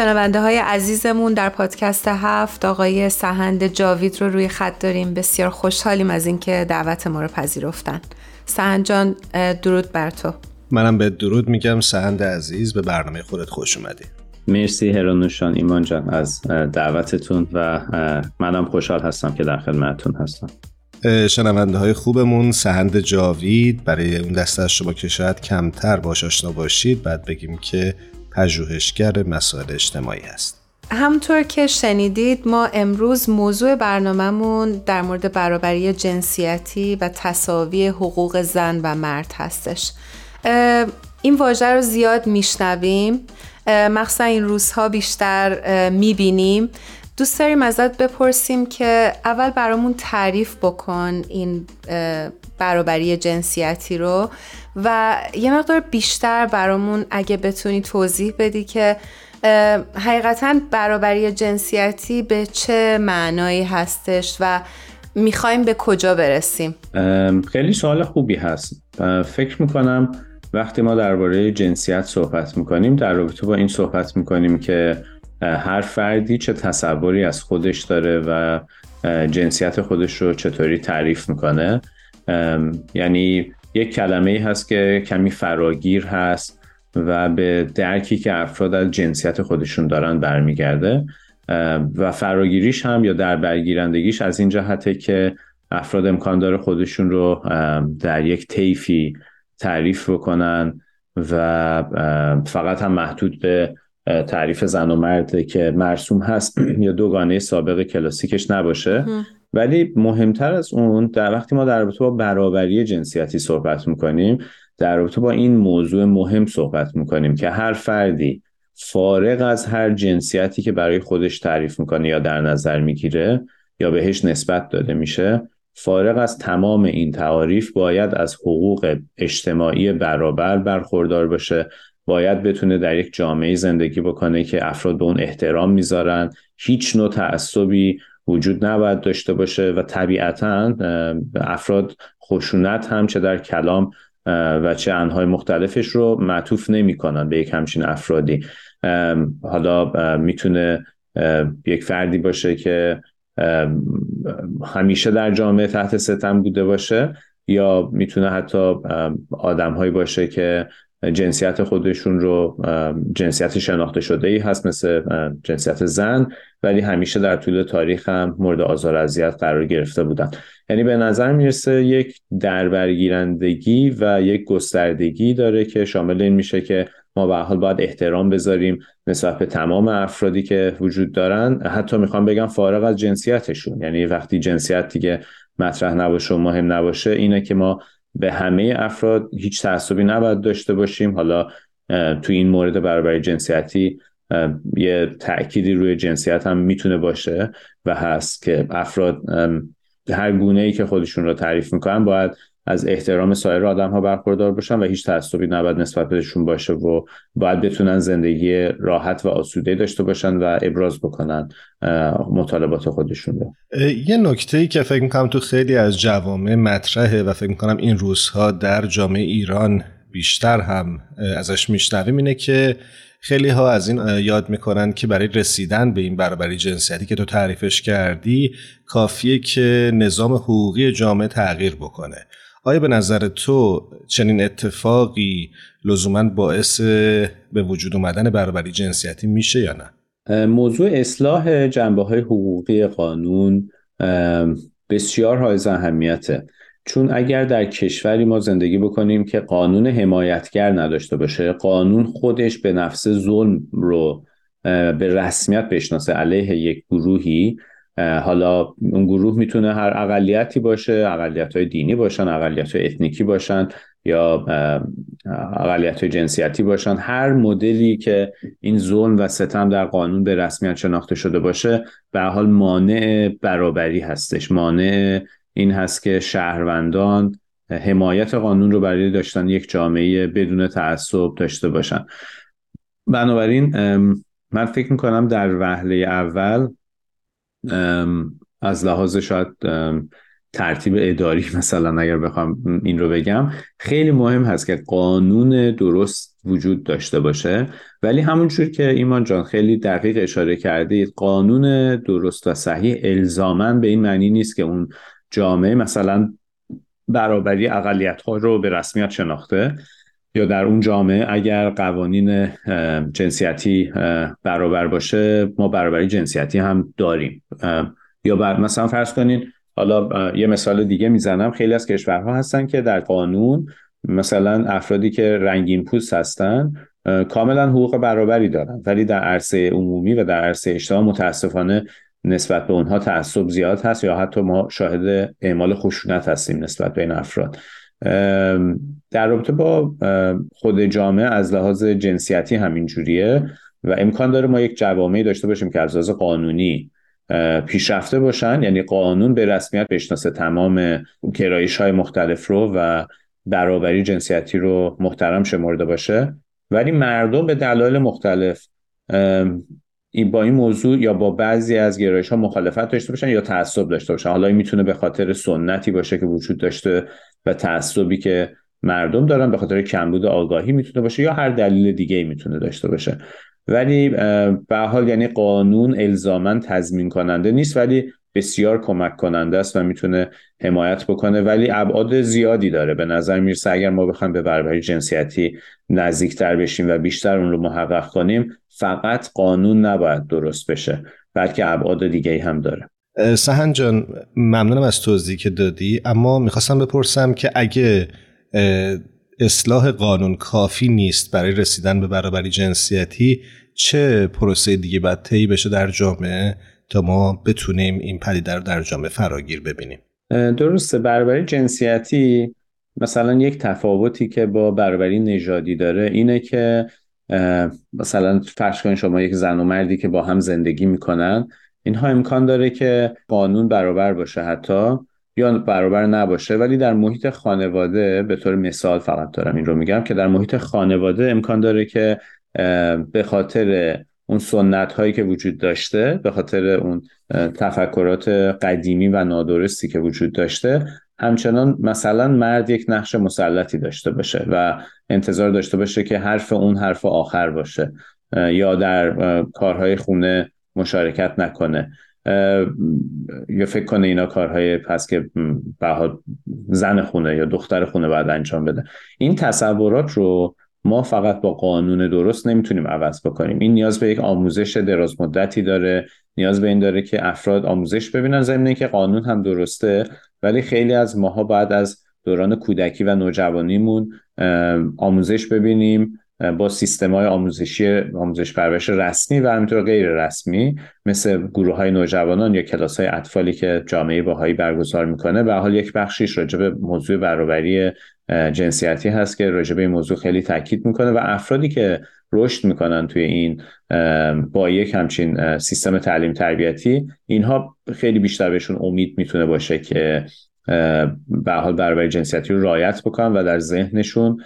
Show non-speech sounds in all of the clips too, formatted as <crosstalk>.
شنونده های عزیزمون در پادکست هفت آقای سهند جاوید رو روی خط داریم. بسیار خوشحالیم از اینکه دعوت ما رو پذیرفتن. سهند جان درود بر تو. منم به درود میگم. سهند عزیز به برنامه خودت خوش اومدی. مرسی هرانوشان ایمان جان از دعوتتون و منم خوشحال هستم که در خدمتتون هستم. شنونده های خوبمون سهند جاوید برای اون دسته از شما که شاید کمتر باش آشنا باشید. بعد بگیم که پژوهشگر مسائل اجتماعی هست. همطور که شنیدید ما امروز موضوع برنامهمون در مورد برابری جنسیتی و تصاوی حقوق زن و مرد هستش. این واژه رو زیاد میشنویم. مخصوصا این روزها بیشتر می‌بینیم. دوست داریم ازت بپرسیم که اول برامون تعریف بکن این برابری جنسیتی رو و یه مقدار بیشتر برامون اگه بتونی توضیح بدی که حقیقتا برابری جنسیتی به چه معنایی هستش و می‌خوایم به کجا برسیم؟ خیلی سوال خوبی هست. فکر می‌کنم وقتی ما درباره جنسیت صحبت می‌کنیم در رابطه با این صحبت می‌کنیم که هر فردی چه تصوری از خودش داره و جنسیت خودش رو چطوری تعریف می‌کنه. یعنی یک کلمه ای هست که کمی فراگیر هست و به درکی که افراد از جنسیت خودشون دارن برمیگرده. و فراگیریش هم یا در برگیرندگیش از این جهته که افراد امکان داره خودشون رو در یک طیفی تعریف بکنن و فقط هم محدود به تعریف زن و مرد که مرسوم هست. <clears throat> یا دوگانه سابق کلاسیکش نباشه. ولی مهمتر از اون در وقتی ما در رابطه با برابری جنسیتی صحبت می‌کنیم در رابطه با این موضوع مهم صحبت می‌کنیم که هر فردی فارغ از هر جنسیتی که برای خودش تعریف می‌کنه یا در نظر می‌گیره یا بهش نسبت داده میشه فارغ از تمام این تعاریف باید از حقوق اجتماعی برابر برخوردار باشه. باید بتونه در یک جامعه زندگی بکنه که افراد به اون احترام می‌ذارن. هیچ نوع تعصبی وجود نباید داشته باشه و طبیعتا افراد خشونت هم چه در کلام و چه انهای مختلفش رو معطوف نمی‌کنن به یک همچین افرادی. حالا می‌تونه یک فردی باشه که همیشه در جامعه تحت ستم بوده باشه یا می‌تونه حتی آدمهایی باشه که جنسیت خودشون رو جنسیت شناخته شده ای هست مثل جنسیت زن ولی همیشه در طول تاریخ هم مورد آزار اذیت قرار گرفته بودن. یعنی به نظر می‌رسه یک دربرگیرندگی و یک گستردگی داره که شامل این میشه که ما به حال باید احترام بذاریم نسبت به تمام افرادی که وجود دارن. حتی می‌خوام بگم فارغ از جنسیتشون یعنی وقتی جنسیت دیگه مطرح نباشه و مهم نباشه اینه که ما به همه افراد هیچ تعصبی نباید داشته باشیم. حالا تو این مورد برابری جنسیتی یه تأکیدی روی جنسیت هم می‌تونه باشه و هست که افراد هر گونه ای که خودشون رو تعریف می‌کنن باید از احترام سایر آدم ها برخوردار باشن و هیچ تعصبی نباید نسبت بهشون باشه و باید بتونن زندگی راحت و آسوده داشته باشن و ابراز بکنن مطالبات خودشون رو. یه نکته ای که فکر می‌کنم تو خیلی از جوامع مطرحه و فکر می‌کنم این روزها در جامعه ایران بیشتر هم ازش میشنویم اینه که خیلی ها از این یاد می‌کنن که برای رسیدن به این برابری جنسیتی که تو تعریفش کردی کافیه که نظام حقوقی جامعه تغییر بکنه. آیا به نظر تو چنین اتفاقی لزوما باعث به وجود اومدن برابری جنسیتی میشه یا نه؟ موضوع اصلاح جنبه های حقوقی قانون بسیار های اهمیته چون اگر در کشوری ما زندگی بکنیم که قانون حمایتگر نداشته باشه قانون خودش به نفس ظلم رو به رسمیت بشناسه علیه یک گروهی حالا اون گروه می‌تونه هر اقلیتی باشه اقلیت های دینی باشن اقلیت های اتنیکی باشن یا اقلیت های جنسیتی باشن. هر مدلی که این ظلم و ستم در قانون به رسمیت شناخته شده باشه به حال مانع برابری هستش. مانع این هست که شهروندان حمایت قانون رو برای داشتن یک جامعه بدون تعصب داشته باشن. بنابراین من فکر می‌کنم در وهله اول از لحاظ شاید ترتیب اداری <laughs> مثلا اگر بخوام این رو بگم خیلی مهم هست که قانون درست وجود داشته باشه. ولی همونجور که ایمان جان خیلی دقیق اشاره کردید قانون درست و صحیح الزامن به این معنی نیست که اون جامعه مثلا برابری اقلیت ها رو به رسمیت شناخته. یا در اون جامعه اگر قوانین جنسیتی برابر باشه ما برابری جنسیتی هم داریم. یا بر مثلا فرض کنین حالا یه مثال دیگه می‌زنم. خیلی از کشورها هستن که در قانون مثلا افرادی که رنگین پوست هستن کاملا حقوق برابری دارن. ولی در عرصه عمومی و در عرصه اجتماع متاسفانه نسبت به اونها تعصب زیاد هست یا حتی ما شاهد اعمال خشونت هستیم نسبت به این افراد. در رابطه با خود جامعه از لحاظ جنسیتی همین جوریه و امکان داره ما یک جوامعی داشته باشیم که از لحاظ قانونی پیشرفته باشن. یعنی قانون به رسمیت بشناسه تمام کرایش های مختلف رو و برابری جنسیتی رو محترم شمرده باشه. ولی مردم به دلایل مختلف با این موضوع یا با بعضی از گرایش ها مخالفت داشته باشن یا تعصب داشته باشن. حالا این می‌تونه به خاطر سنتی باشه که وجود داشته. و تعصبی که مردم دارن به خاطر کمبود آگاهی می‌تونه باشه یا هر دلیل دیگه ای می‌تونه داشته باشه. ولی به حال یعنی قانون الزاما تضمین کننده نیست ولی بسیار کمک کننده است و می‌تونه حمایت بکنه. ولی ابعاد زیادی داره. به نظر می‌رسه اگر ما بخوایم به برابری جنسیتی نزدیکتر بشیم و بیشتر اون رو محقق کنیم فقط قانون نباید درست بشه بلکه ابعاد دیگه هم داره. سهن جان ممنونم از توضیحی که دادی اما می‌خواستم بپرسم که اگه اصلاح قانون کافی نیست برای رسیدن به برابری جنسیتی چه پروسه دیگه باید طی بشه در جامعه تا ما بتونیم این پدیده رو در جامعه فراگیر ببینیم؟ درسته. برابری جنسیتی مثلا یک تفاوتی که با برابری نژادی داره اینه که مثلا فرض کنید شما یک زن و مردی که با هم زندگی می‌کنن اینها امکان داره که قانون برابر باشه حتی یا برابر نباشه. ولی در محیط خانواده به طور مثال فقط دارم این رو میگم که در محیط خانواده امکان داره که به خاطر اون سنت هایی که وجود داشته به خاطر اون تفکرات قدیمی و نادرستی که وجود داشته همچنان مثلا مرد یک نقش مسلطی داشته باشه و انتظار داشته باشه که حرف اون حرف آخر باشه یا در کارهای خونه مشارکت نکنه. یا فکر کنه اینا کارهای پس که زن خونه یا دختر خونه باید انجام بده. این تصورات رو ما فقط با قانون درست نمی‌تونیم عوض بکنیم. این نیاز به یک آموزش دراز مدتی داره. نیاز به این داره که افراد آموزش ببینن ضمن که قانون هم درسته. ولی خیلی از ماها بعد از دوران کودکی و نوجوانیمون آموزش ببینیم. با سیستم های آموزشی آموزش پرورش رسمی و همینطور غیر رسمی مثل گروه های نوجوانان یا کلاس های اطفالی که جامعه باهایی برگزار می‌کنه. به حال یک بخشیش راجع به موضوع برابری جنسیتی هست که راجع به این موضوع خیلی تاکید می‌کنه و افرادی که رشد می‌کنن توی این با یک همچین سیستم تعلیم تربیتی اینها خیلی بیشتر بهشون امید می‌تونه باشه که به حال برابری جنسیتی رو رعایت بکنن و در ذهنشون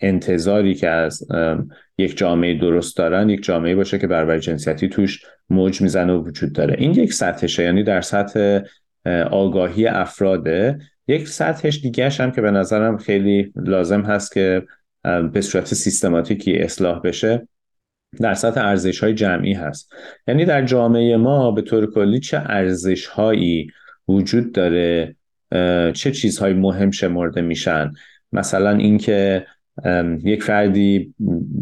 انتظاری که از یک جامعه درست دارن یک جامعه باشه که برابری جنسیتی توش موج می‌زنه و وجود داره. این یک سطحشه یعنی در سطح آگاهی افراده. یک سطحش دیگهش هم که به نظرم خیلی لازم هست که به صورت سیستماتیکی اصلاح بشه در سطح ارزش های جمعی هست. یعنی در جامعه ما به طور کلی چه ارزش هایی وجود داره چه چیزهایی مهم شمرده میشن؟ مثلا اینکه یک فردی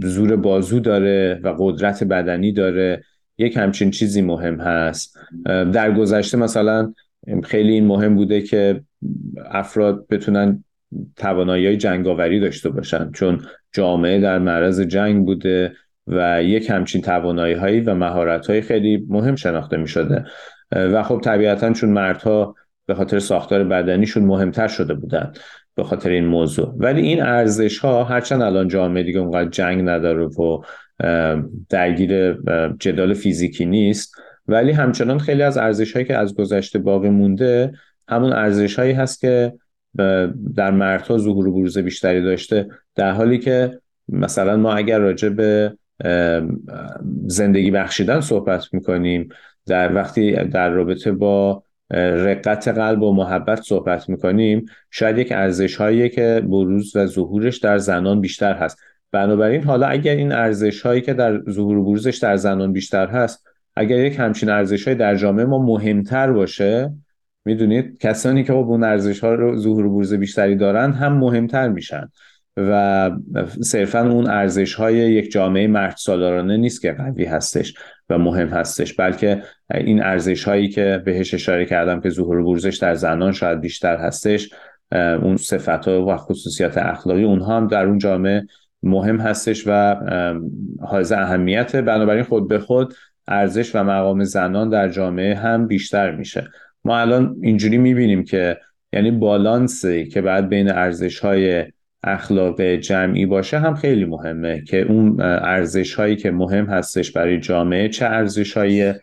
زور بازو داره و قدرت بدنی داره یک همچین چیزی مهم هست. در گذشته مثلا خیلی این مهم بوده که افراد بتونن توانایی جنگاوری داشته باشن چون جامعه در معرض جنگ بوده و یک همچین توانایی هایی و مهارت های خیلی مهم شناخته می شده و خب طبیعتا چون مردها به خاطر ساختار بدنیشون مهمتر شده بودن به خاطر این موضوع. ولی این ارزش ها هرچند الان جامعه دیگه اونقدر جنگ نداره و درگیر جدال فیزیکی نیست ولی همچنان خیلی از ارزش هایی که از گذشته باقی مونده همون ارزش هایی هست که در مردها ظهور و بروز بیشتری داشته. در حالی که مثلا ما اگر راجع به زندگی بخشیدن صحبت می‌کنیم در وقتی در رابطه با رقت قلب و محبت صحبت می‌کنیم شاید یک ارزش هایی که بروز و ظهورش در زنان بیشتر هست. بنابراین حالا اگر این ارزش هایی که در ظهور و بروزش در زنان بیشتر هست اگر یک همچین ارزش در جامعه ما مهمتر باشه می‌دونید کسانی که با اون ارزش ها رو ظهور و بروز بیشتری دارن هم مهمتر میشن. و صرفا اون ارزش های یک جامعه مرد سالارانه نیست که قوی هستش. و مهم هستش. بلکه این ارزش هایی که بهش اشاره کردم که ظهور و بروزش در زنان شاید بیشتر هستش اون صفت ها و خصوصیات اخلاقی اونها هم در اون جامعه مهم هستش و حائز اهمیت بنابراین خود به خود ارزش و مقام زنان در جامعه هم بیشتر میشه. ما الان اینجوری می‌بینیم که یعنی بالانسی که بعد بین ارزش های اخلاق جمعی باشه هم خیلی مهمه که اون ارزش هایی که مهم هستش برای جامعه چه ارزش هایی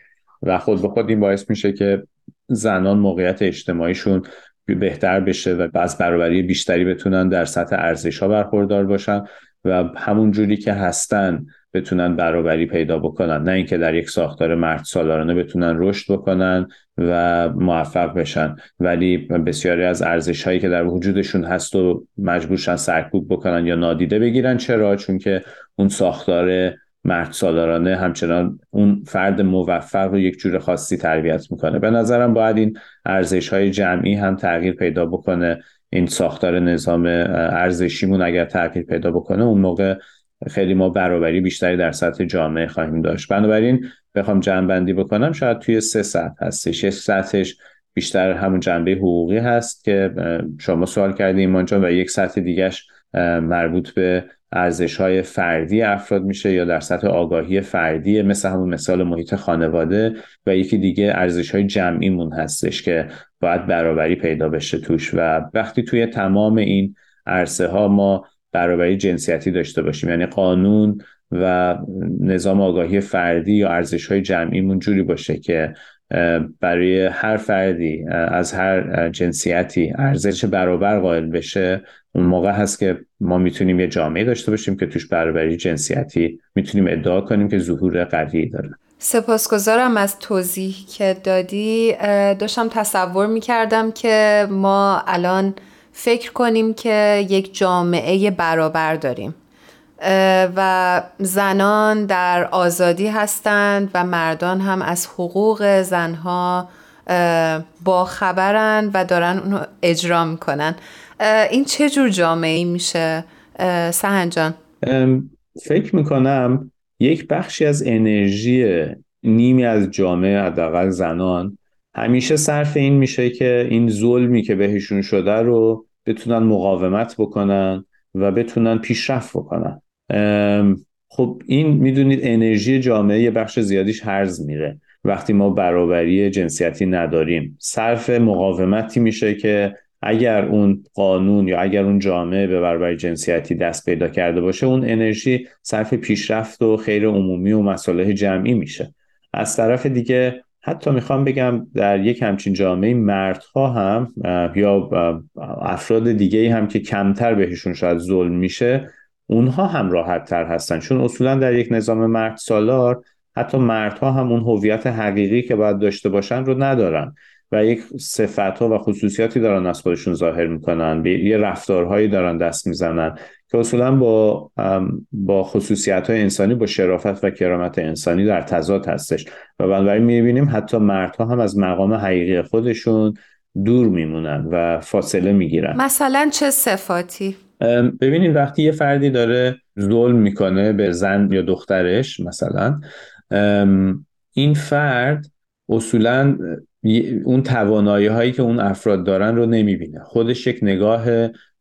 و خود به خود این باعث میشه که زنان موقعیت اجتماعیشون بهتر بشه و باز برابری بیشتری بتونن در سطح ارزش ها برخوردار باشن و همون جوری که هستن بتونن برابری پیدا بکنن. نه اینکه در یک ساختار مرد سالارانه بتونن رشد بکنن و موفق بشن. ولی بسیاری از ارزش هایی که در وجودشون هست و مجبورشن سرکوب بکنن یا نادیده بگیرن. چرا؟ چون که اون ساختار مرد سالارانه همچنان اون فرد موفق رو یک جور خاصی تربیت می‌کنه. به نظرم باید این ارزش های جمعی هم تغییر پیدا بکنه. این ساختار نظام ارزشیمون اگر تغییر پیدا بکنه اون موقع خیلی ما برابری بیشتری در سطح جامعه خواهیم داشت. بنابراین بخوام جمع بندی بکنم شاید توی سه سطح هستش یک سطحش بیشتر همون جنبه حقوقی هست که شما سوال کردیم ایمان و یک سطح دیگهش مربوط به ارزش های فردی افراد میشه یا در سطح آگاهی فردی مثل همون مثال محیط خانواده و یکی دیگه ارزش های جمعیمون هستش که باید برابری پیدا بشه توش. و وقتی توی تمام این عرصه ها ما برابری جنسیتی داشته باشیم. یعنی قانون و نظام آگاهی فردی یا ارزش های جمعیمون جوری باشه که برای هر فردی از هر جنسیتی ارزش برابر قائل بشه. اون موقع هست که ما می‌تونیم یه جامعه داشته باشیم که توش برابری جنسیتی می‌تونیم ادعا کنیم که ظهور قوی داره. سپاسگزارم از توضیح که دادی. داشتم تصور می‌کردم که ما الان فکر کنیم که یک جامعه برابر داریم. و زنان در آزادی هستند و مردان هم از حقوق زنها با خبرن و دارن اونو اجرا می‌کنن. این چه جور جامعه میشه؟ سهنجان فکر می‌کنم یک بخشی از انرژی نیمی از جامعه حداقل زنان همیشه صرف این میشه که این ظلمی که بهشون شده رو بتونن مقاومت بکنن و بتونن پیشرفت بکنن. خب این می‌دونید انرژی جامعه یه بخش زیادیش هرز میره. وقتی ما برابری جنسیتی نداریم صرف مقاومتی میشه که اگر اون قانون یا اگر اون جامعه به برابری جنسیتی دست پیدا کرده باشه اون انرژی صرف پیشرفت و خیر عمومی و مصالح جمعی میشه. از طرف دیگه حتی می‌خوام بگم در یک همچین جامعه مردها هم یا افراد دیگه هم که کمتر بهشون شاید ظلم میشه اونها هم راحت تر هستن. چون اصولا در یک نظام مرد سالار حتی مردها هم اون هویت حقیقی که باید داشته باشن رو ندارن و یک صفت ها و خصوصیاتی دارن از خودشون ظاهر می‌کنن. یه رفتارهایی دارن دست می‌زنن. که اصولا با با خصوصیت های انسانی با شرافت و کرامت انسانی در تضاد هستش. و بنابراین می‌بینیم حتی مردها هم از مقام حقیقی خودشون دور میمونن و فاصله می‌گیرن. مثلا چه صفاتی؟ ببینید وقتی یه فردی داره ظلم می‌کنه به زن یا دخترش مثلا این فرد اصولا اون توانایی هایی که اون افراد دارن رو نمی‌بینه. خودش یک نگاه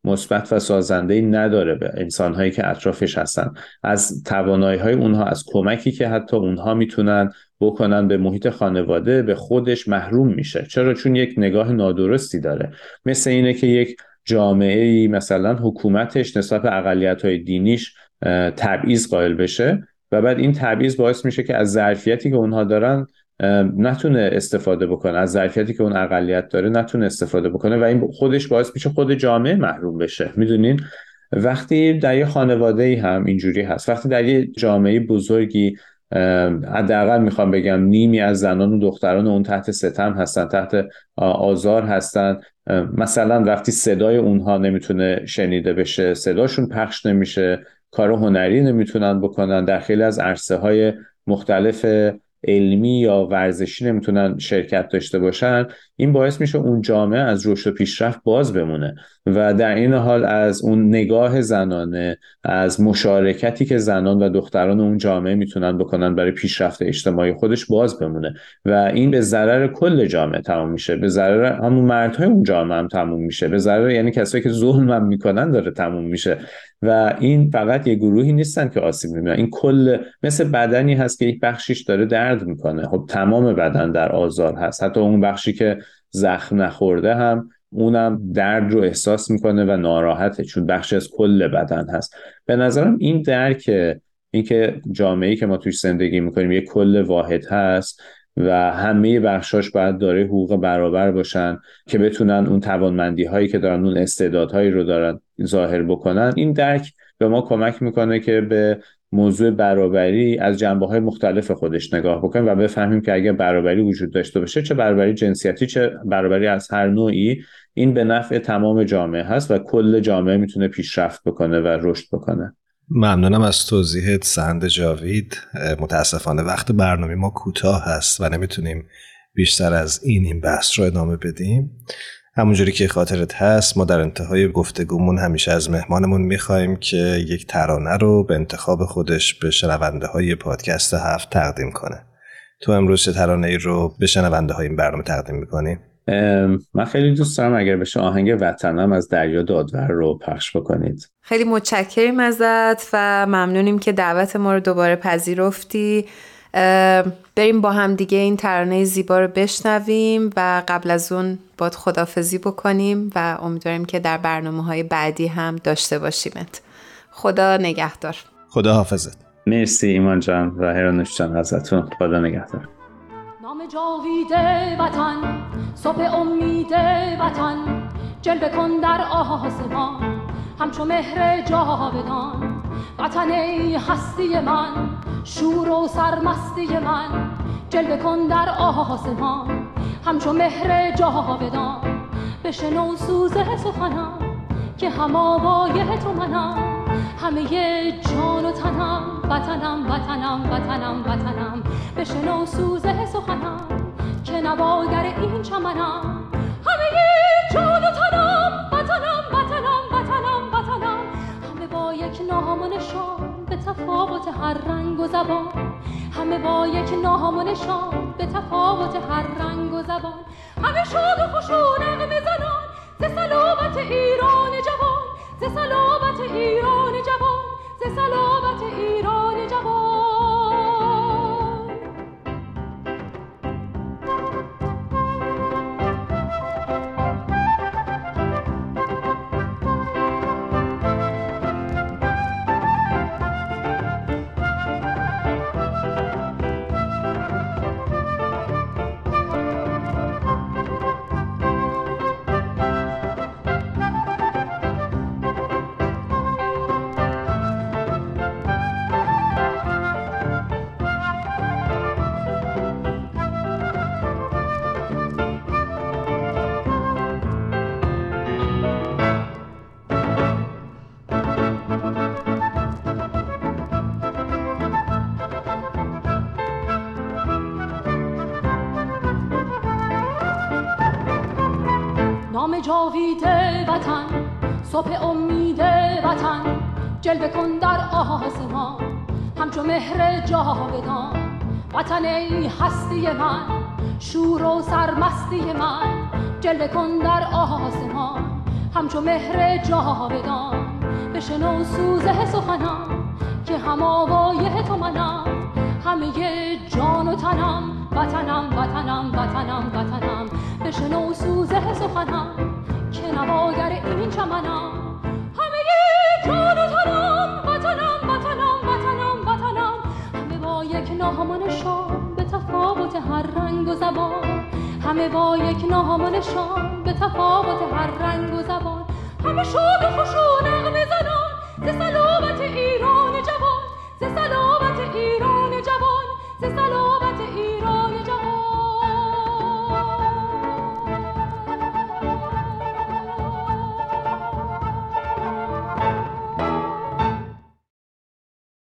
مثبت و سازنده نداره به انسان هایی که اطرافش هستن. از توانایی های اونها از کمکی که حتی اونها می‌تونن بکنن به محیط خانواده به خودش محروم میشه. چرا؟ چون یک نگاه نادرستی داره. مثل اینه که یک جامعه ای مثلا حکومتش نسبت به اقلیت های دینیش تبعیض قائل بشه و بعد این تبعیض باعث میشه که از ظرفیتی که اونها دارن نتونه استفاده بکنه. از ظرفیتی که اون اقلیت داره نتونه استفاده بکنه و این خودش باعث میشه خود جامعه محروم بشه. می‌دونین؟ وقتی در یه خانواده ای هم اینجوری هست. وقتی در یه جامعه بزرگی حداقل می‌خوام بگم نیمی از زنان و دختران اون تحت ستم هستن تحت آزار هستن مثلا وقتی صدای اونها نمی‌تونه شنیده بشه صداشون پخش نمیشه کار هنری نمی‌تونن بکنن در خیلی از عرصه های مختلف علمی یا ورزشی نمی‌تونن شرکت داشته باشن این باعث میشه اون جامعه از رشد و پیشرفت باز بمونه و در این حال از اون نگاه زنانه از مشارکتی که زنان و دختران اون جامعه می‌تونن بکنن برای پیشرفت اجتماعی خودش باز بمونه و این به ضرر کل جامعه تموم میشه. به ضرر همون مردهای اون جامعه هم تموم میشه. به ضرر یعنی کسایی که ظلم هم می‌کنن داره تموم میشه. و این فقط یه گروهی نیستن که آسیب می‌بینن. این کل مثل بدنی هست که یک بخشیش داره درد می‌کنه. خب تمام بدن در آزار هست. حتی اون بخشی که زخم نخورده هم اونم درد رو احساس می‌کنه و ناراحته چون بخشی از کل بدن هست. به نظرم این درک اینکه جامعه که ما توش زندگی می‌کنیم یه کل واحد هست و همه بخشاش باید داره حقوق برابر باشن که بتونن اون توانمندی هایی که دارن اون استعدادهایی رو دارن ظاهر بکنن این درک به ما کمک می‌کنه که به موضوع برابری از جنبه های مختلف خودش نگاه بکنیم و بفهمیم که اگر برابری وجود داشته باشه چه برابری جنسیتی چه برابری از هر نوعی این به نفع تمام جامعه هست و کل جامعه می‌تونه پیشرفت بکنه و رشد بکنه. ممنونم از توضیحت سند جاوید. متاسفانه وقت برنامه ما کوتاه هست و نمی‌تونیم بیشتر از این این بحث رو ادامه بدیم. همونجوری که خاطرت هست ما در انتهای گفتگومون همیشه از مهمانمون می‌خوایم که یک ترانه رو به انتخاب خودش به شنونده های پادکست هفت تقدیم کنه. تو امروز چه ترانه ای رو به شنونده های این برنامه تقدیم می‌کنی؟ من خیلی دوست دارم اگر بشه آهنگ وطنم از دریا دادور رو پخش بکنید. خیلی متشکریم ازت و ممنونیم که دعوت ما رو دوباره پذیرفتی. بریم با هم دیگه این ترانه زیبا رو بشنویم و قبل از اون باد خدافزی بکنیم و امیدواریم که در برنامه های بعدی هم داشته باشیمت. خدا نگهدار. خدا حافظت مرسی ایمان جان و هرانوش جان ازتون خدا نگهدار. نام جاوید وطن صبح امید وطن جلوه کن در آسمان همچو مهر جاودان. وطن هستی من شور و سرمستی من جلوه کن در آسمان. همچو مهر جاودان بشنو سوز سخنم که هم آوای تو منم. همه جان و تنم وطنم وطنم وطنم وطنم. بشنو سوز سخنم که نواگر این چمنم. همه جان و تنم وطنم تفاوت هر رنگ و زبان. همه با یک نام و نشان به تفاوت هر رنگ و زبان. همه شاد و خوش و نغمه زنان ز سلامت ایران جوان. ز سلامت ایران جوان. ز سلامت ایران جوان. جاوید وطن صبح امید وطن جلوه کن در آسمان. همچو مهر جاودان وطن ای هستی من شور و سرمستی من. جلوه کن در آسمان همچو مهر جاودان. بشنو سوزه سخنم که هم آوای تو منم. همه جان و تنم وطنم وطنم وطنم وطنم. بشنو سوزه سخنم که نواگر این چمنم همه جان و تنم وطنم وطنم وطنم وطنم. همه با یک نام و نشان به تفاوت هر رنگ و زبان. همه با یک نام و نشان به تفاوت هر رنگ و زبان. همه شاد و خوش و نغمه زنان ز سلامت ایران جوان.